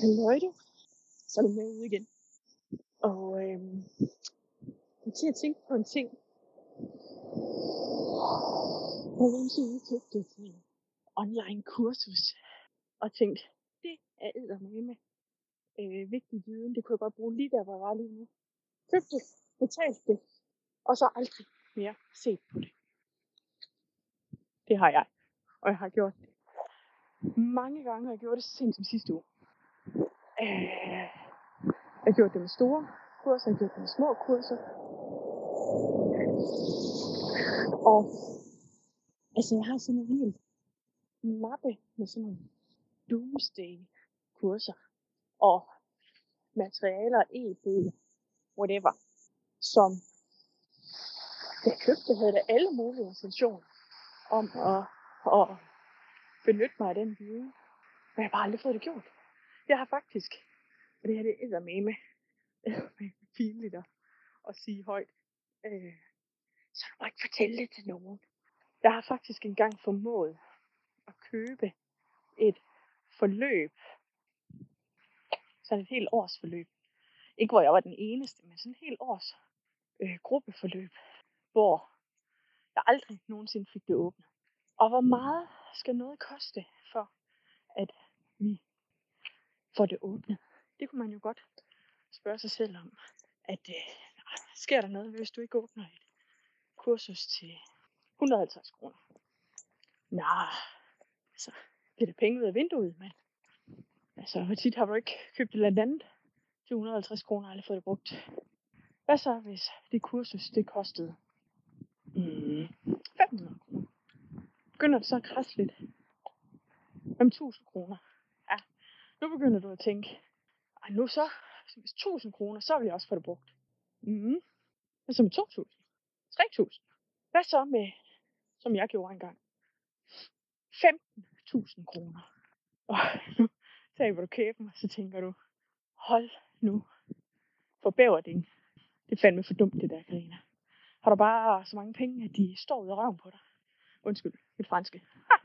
Halløj du. Så er du med ude igen. Og øhm, jeg til at tænke på en ting. Jeg har lige ude et øh, online kursus. Og tænkte, det er eddermame øh, vigtig viden. Det kunne jeg godt bruge lige der, hvor jeg var lige nu. Købte det, betalte det, og så aldrig mere set på det. Det har jeg. Og jeg har gjort det. Mange gange har jeg gjort det sent som sidste uge. Øh, jeg har gjort det med store kurser, jeg har gjort det med små kurser. Og altså, jeg har sådan en hel mappe med sådan nogle doomsday kurser og materialer, e-bøger, whatever, som jeg købte, havde der alle mulige intentioner om at, at benytte mig af den viden. Men jeg har bare aldrig fået det gjort. Jeg har faktisk, og det her det er med med pinligt at, at sige højt, øh, så du må ikke fortælle det til nogen. Jeg har faktisk engang formået at købe et forløb, sådan et helt års forløb. Ikke hvor jeg var den eneste, men sådan et helt års øh, gruppeforløb, hvor jeg aldrig nogensinde fik det åbnet. Og hvor meget skal noget koste for, at vi for det åbne. Det kunne man jo godt spørge sig selv om. At øh, sker der noget, hvis du ikke åbner et kursus til 150 kroner? Nej, altså, det er penge ud af vinduet, men altså, hvor tit har du ikke købt et eller andet til 150 kroner og aldrig fået det brugt? Hvad så, hvis det kursus, det kostede mm, 500 kroner? Begynder det så at krasse lidt? 5.000 kroner. Nu begynder du at tænke, ej nu så, altså, hvis 1000 kroner, så vil jeg også få det brugt. Mm. Hvad så med 2000? 3000? Hvad så med, som jeg gjorde engang, 15.000 kroner? Og nu taber du kæben, og så tænker du, hold nu for bæverding. Det er fandme for dumt, det der, Karina. Har du bare så mange penge, at de står ud af røven på dig? Undskyld, mit franske. Ha!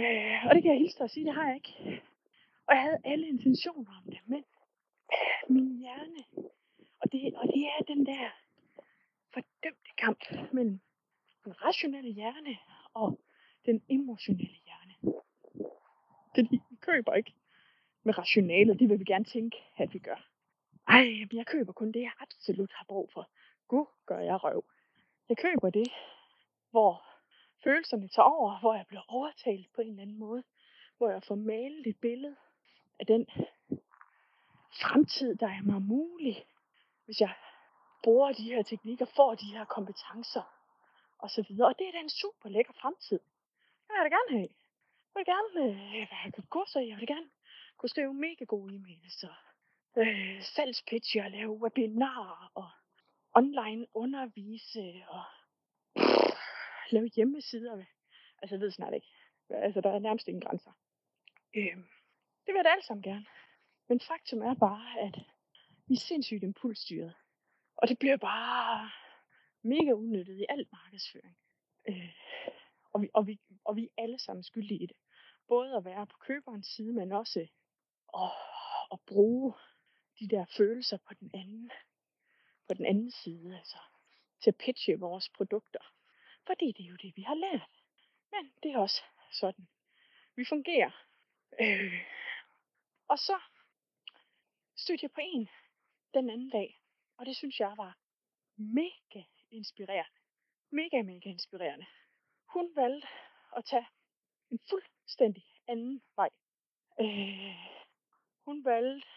Øh, og det kan jeg hilse dig at sige, det har jeg ikke. Og jeg havde alle intentioner om det, men min hjerne, og det, og det er den der fordømte kamp mellem den rationelle hjerne og den emotionelle hjerne. Fordi vi køber ikke med rationalet, det vil vi gerne tænke, at vi gør. Ej, men jeg køber kun det, jeg absolut har brug for. Gud, gør jeg røv. Jeg køber det, hvor følelserne tager over, hvor jeg bliver overtalt på en eller anden måde, hvor jeg får malet et billede af den fremtid, der er mig mulig, hvis jeg bruger de her teknikker, får de her kompetencer og så videre. Og det er da en super lækker fremtid. Det vil jeg da gerne have. Jeg vil gerne øh, have kurser. Jeg vil gerne kunne skrive mega gode e-mails og øh, salgspitch og lave webinarer og online undervise og pff, lave hjemmesider. Altså jeg ved snart ikke. Altså der er nærmest ingen grænser. Øh, det vil jeg da alt sammen gerne. Men faktum er bare, at vi er sindssygt impulsstyret. Og det bliver bare mega udnyttet i alt markedsføring. Øh, og, vi, og, vi, og vi er alle sammen skyldige i det. Både at være på køberens side, men også at, at bruge de der følelser på den anden, på den anden side, altså til at pitche vores produkter. Fordi det er jo det, vi har lært. Men det er også sådan, vi fungerer. Øh, og så stødte jeg på en den anden dag, og det synes jeg var mega inspirerende. Mega, mega inspirerende. Hun valgte at tage en fuldstændig anden vej. Øh, hun valgte,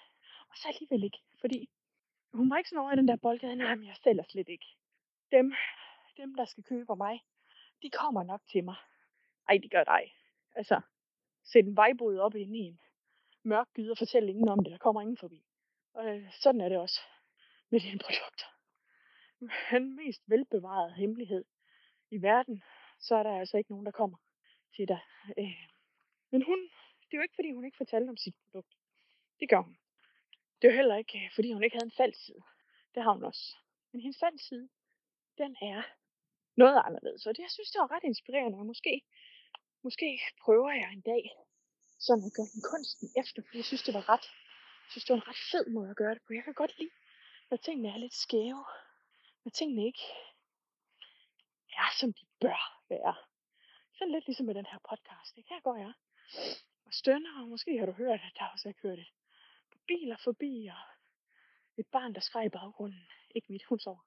og så alligevel ikke, fordi hun var ikke sådan over i den der boldgade, nej, men jeg sælger slet ikke. Dem, dem, der skal købe mig, de kommer nok til mig. Ej, de gør dig. Altså, sæt en vejbod op ind i en mørk gyde og fortælle ingen om det. Der kommer ingen forbi. Og øh, sådan er det også med dine produkter. Den mest velbevarede hemmelighed i verden, så er der altså ikke nogen, der kommer til dig. Øh, men hun, det er jo ikke fordi, hun ikke fortalte om sit produkt. Det gør hun. Det er jo heller ikke, øh, fordi hun ikke havde en falsk side. Det har hun også. Men hendes faldside, den er noget anderledes. Og det, jeg synes, det var ret inspirerende. Og måske, måske prøver jeg en dag sådan at gøre den kunsten efter, fordi jeg synes, det var ret, jeg synes, det var en ret fed måde at gøre det på. Jeg kan godt lide, når tingene er lidt skæve, når tingene ikke er, som de bør være. Sådan lidt ligesom med den her podcast. Ikke? Her går jeg og stønner, og måske har du hørt, at der også er kørt et biler forbi, og et barn, der skreg i baggrunden. Ikke mit, hun sover.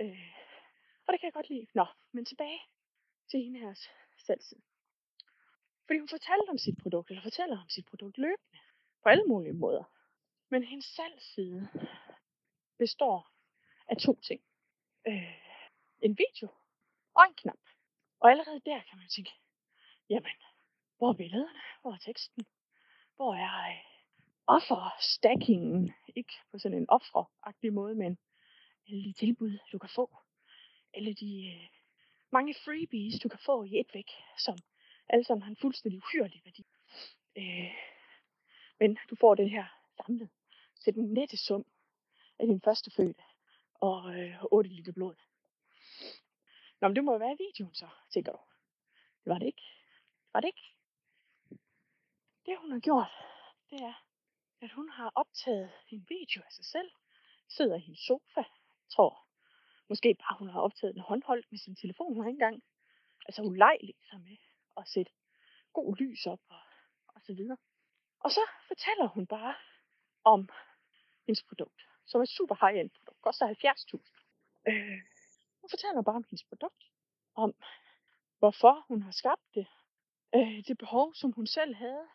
Øh, og det kan jeg godt lide. Nå, men tilbage til hende her salgsside. Fordi hun fortalte om sit produkt, eller fortæller om sit produkt løbende. På alle mulige måder. Men hendes salgsside består af to ting. Øh, en video og en knap. Og allerede der kan man tænke, jamen, hvor er billederne? Hvor er teksten? Hvor er øh, offerstackingen? Ikke på sådan en offeragtig måde, men alle de tilbud, du kan få. Alle de øh, mange freebies, du kan få i et væk, som alle sammen har en fuldstændig uhyrlig værdi. Øh, men du får den her samlet til den nette sum af din første fødte og øh, 8 liter blod. Nå, men det må jo være videoen så, tænker du. Det var det ikke. Det var det ikke. Det hun har gjort, det er, at hun har optaget en video af sig selv, sidder i en sofa, tror, måske bare hun har optaget den håndholdt med sin telefon, hun har ikke engang, altså ulejligt ligesom, sig øh, med og sætte god lys op og, og så videre. Og så fortæller hun bare om hendes produkt, som er super high-end produkt, koster 70.000. Øh, hun fortæller bare om hendes produkt, om hvorfor hun har skabt det, øh, det behov, som hun selv havde,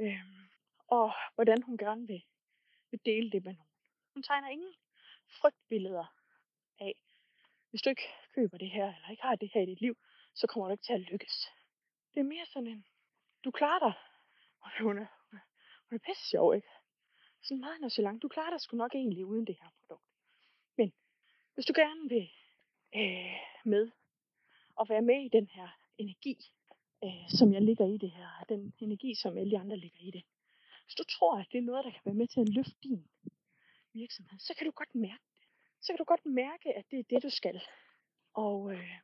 øh, og hvordan hun gerne vil, vil dele det med nogen. Hun tegner ingen frygtbilleder af, hvis du ikke køber det her, eller ikke har det her i dit liv, så kommer du ikke til at lykkes. Det er mere sådan en, du klarer dig, og hun er, hun er pisse sjov, ikke? Sådan meget nonchalant. Du klarer dig sgu nok egentlig uden det her produkt. Men hvis du gerne vil øh, med og være med i den her energi, øh, som jeg ligger i det her, den energi, som alle de andre ligger i det. Hvis du tror, at det er noget, der kan være med til at løfte din virksomhed, så kan du godt mærke det. Så kan du godt mærke, at det er det, du skal. Og øh,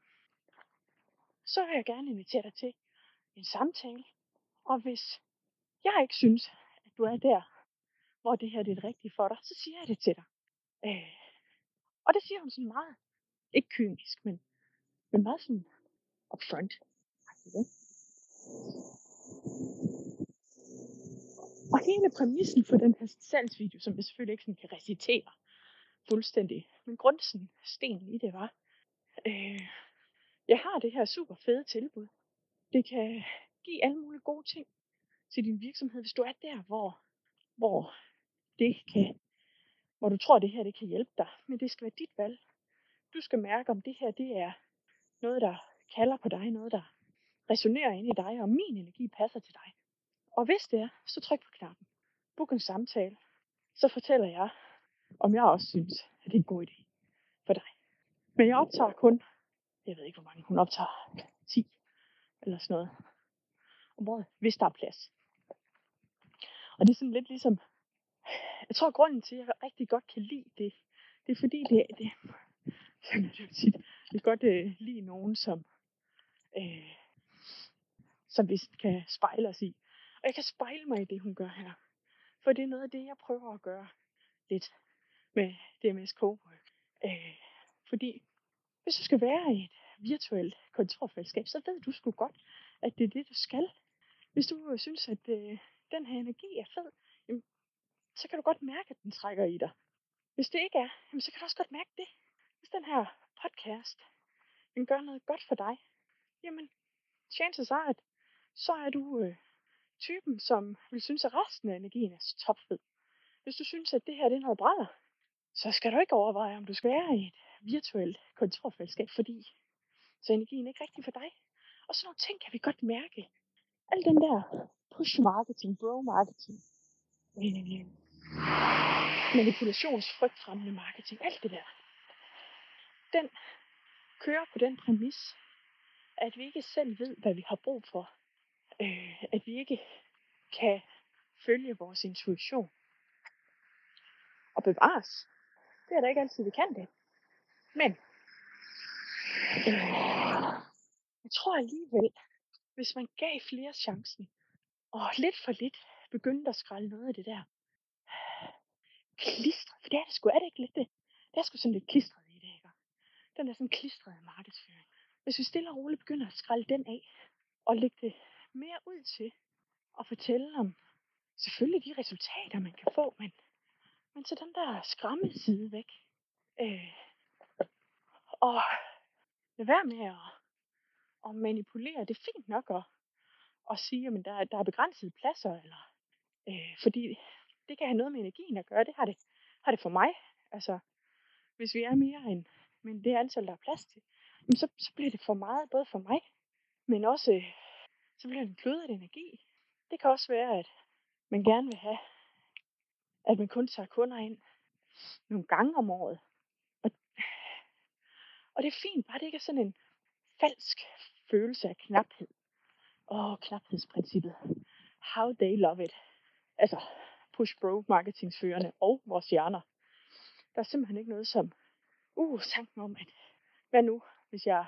så vil jeg gerne invitere dig til en samtale. Og hvis jeg ikke synes, at du er der, hvor det her det er det rigtige for dig, så siger jeg det til dig. Øh, og det siger hun sådan meget, ikke kynisk, men, men meget sådan upfront. Og hele præmissen for den her salgsvideo, som jeg selvfølgelig ikke sådan kan recitere fuldstændig, men grundsen, sten i det var, øh, jeg har det her super fede tilbud. Det kan give alle mulige gode ting til din virksomhed, hvis du er der, hvor, hvor det kan, hvor du tror, det her det kan hjælpe dig. Men det skal være dit valg. Du skal mærke, om det her det er noget, der kalder på dig, noget, der resonerer ind i dig, og min energi passer til dig. Og hvis det er, så tryk på knappen. Book en samtale. Så fortæller jeg, om jeg også synes, at det er en god idé for dig. Men jeg optager kun, jeg ved ikke hvor mange, hun optager 10 eller sådan noget om året, hvis der er plads. Og det er sådan lidt ligesom, jeg tror grunden til, at jeg rigtig godt kan lide det, det er fordi det, det, som jeg vil sige, jeg kan godt øh, lide nogen, som, øh, som vi kan spejle os i. Og jeg kan spejle mig i det, hun gør her. For det er noget af det, jeg prøver at gøre lidt med DMS Cowork. Øh, fordi hvis du skal være i et virtuelt kontorfællesskab, så ved du sgu godt, at det er det, du skal. Hvis du synes, at øh, den her energi er fed, jamen, så kan du godt mærke, at den trækker i dig. Hvis det ikke er, jamen, så kan du også godt mærke det. Hvis den her podcast den gør noget godt for dig, jamen, chances er, at så er du øh, typen, som vil synes, at resten af energien er topfed. Hvis du synes, at det her det er noget brænder, så skal du ikke overveje, om du skal være i et virtuelt kontorfællesskab, fordi så er ikke rigtig for dig. Og sådan nogle ting kan vi godt mærke. Al den der push marketing, bro marketing, øh, manipulationsfrygtfremmende marketing, alt det der, den kører på den præmis, at vi ikke selv ved, hvad vi har brug for. Øh, at vi ikke kan følge vores intuition. Og bevares. Det er da ikke altid, vi kan det. Men øh, jeg tror alligevel, hvis man gav flere chancen, Og lidt for lidt begyndte at skrælle noget af det der klistret. For det er det sgu, er det ikke lidt det? Det er sgu sådan lidt klistret i det, ikke? Den er sådan klistret markedsføring. Hvis vi stille og roligt begynder at skrælle den af, og lægge det mere ud til at fortælle om selvfølgelig de resultater, man kan få, men, men så den der skræmme side væk. Øh, og lad være med at, at manipulere. Det er fint nok at, at sige, at der, der er begrænsede pladser, eller, øh, fordi det kan have noget med energien at gøre. Det har det, har det for mig. Altså, hvis vi er mere end, men det antal, der er plads til, så, så bliver det for meget, både for mig, men også, øh, så bliver det en af energi. Det kan også være, at man gerne vil have, at man kun tager kunder ind nogle gange om året. Og, og det er fint, bare det ikke er sådan en falsk følelse af knaphed. Åh, oh, knaphedsprincippet. How they love it. Altså, push bro marketingsførende og vores hjerner. Der er simpelthen ikke noget som, uh, tanken om, at hvad nu, hvis jeg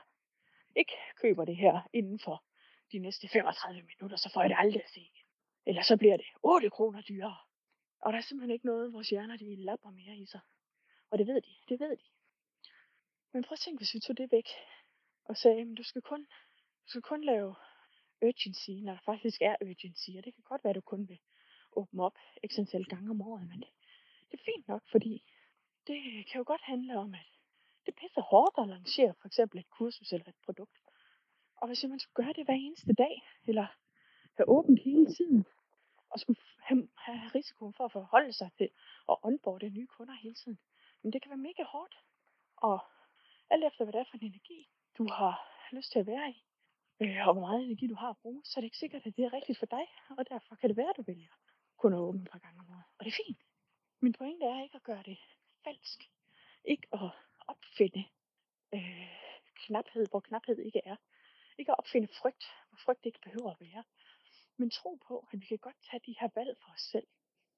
ikke køber det her inden for de næste 35 minutter, så får jeg det aldrig at se. Eller så bliver det 8 kroner dyrere. Og der er simpelthen ikke noget, vores hjerner de lapper mere i sig. Og det ved de, det ved de. Men prøv at tænke, hvis vi tog det væk og sagde, at du skal kun, du skal kun lave urgency, når der faktisk er urgency. Og det kan godt være, at du kun vil åbne op x antal gange om året, men det, det er fint nok, fordi det kan jo godt handle om, at det er pisse hårdt at lancere for eksempel et kursus eller et produkt. Og hvis man skulle gøre det hver eneste dag, eller have åbent hele tiden, og skulle have, have risikoen for at forholde sig til at onboarde nye kunder hele tiden, men det kan være mega hårdt. Og alt efter hvad det er for en energi, du har lyst til at være i, øh, og hvor meget energi du har at bruge, så er det ikke sikkert, at det er rigtigt for dig, og derfor kan det være, at du vælger kun at åbne et par gange om året. Og det er fint. Min pointe er ikke at gøre det falsk. Ikke at opfinde øh, knaphed, hvor knaphed ikke er. Ikke at opfinde frygt, hvor frygt ikke behøver at være. Men tro på, at vi kan godt tage de her valg for os selv.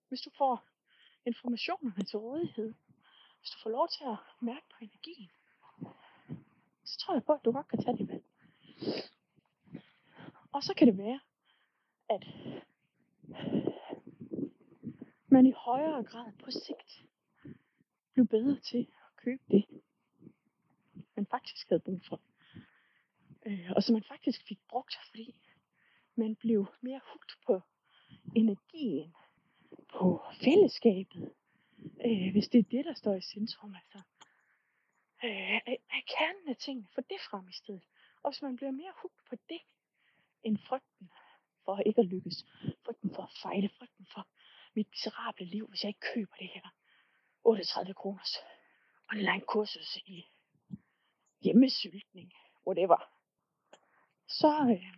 Hvis du får informationerne til rådighed, hvis du får lov til at mærke på energien, så tror jeg på, at du godt kan tage de valg. Og så kan det være, at man i højere grad på sigt blev bedre til at købe det, man faktisk havde brug for. Øh, og som man faktisk fik brugt, fordi man blev mere hugt på energien, på fællesskabet, øh, hvis det er det, der står i centrum. Altså, øh, af, af kernen af tingene, få det frem i stedet. Og hvis man bliver mere hugt på det, end frygten for ikke at lykkes, frygten for at fejle, frygten for mit miserable liv, hvis jeg ikke køber det her 38 kroners online kursus i hjemmesyltning, whatever. Så, øh,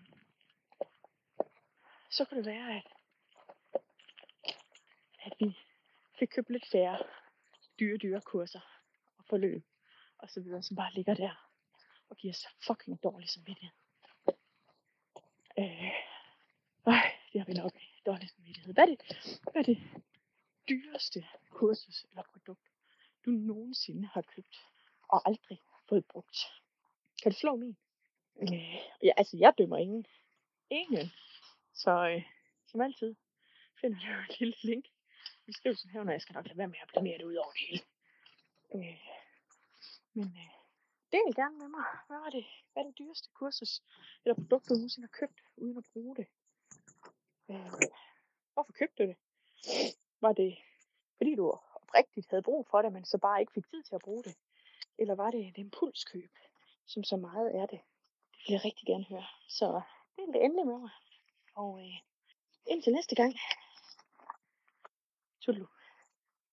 så kunne det være, at, at vi fik købt lidt færre dyre, dyre kurser og forløb og så videre, som bare ligger der og giver os fucking dårlig samvittighed. Øh, øh, det har vi nok. Dårlig samvittighed. Hvad er det, hvad er det dyreste kursus eller produkt, du nogensinde har købt og aldrig fået brugt? Kan du slå min? Øh, ja, altså, jeg dømmer ingen. Ingen. Så øh, som altid finder du et lille link i beskrivelsen her, når jeg skal nok lade være med at blive det ud over det hele. Øh, men øh, del gerne med mig. Hvad var det? Hvad er det dyreste kursus eller produkt, du nogensinde har købt, uden at bruge det? Øh, hvorfor købte du det? Var det, fordi du oprigtigt havde brug for det, men så bare ikke fik tid til at bruge det? Eller var det et impulskøb, som så meget er det? Det vil jeg rigtig gerne høre. Så del det endelig med mig. Og øh, indtil næste gang. Tudelu.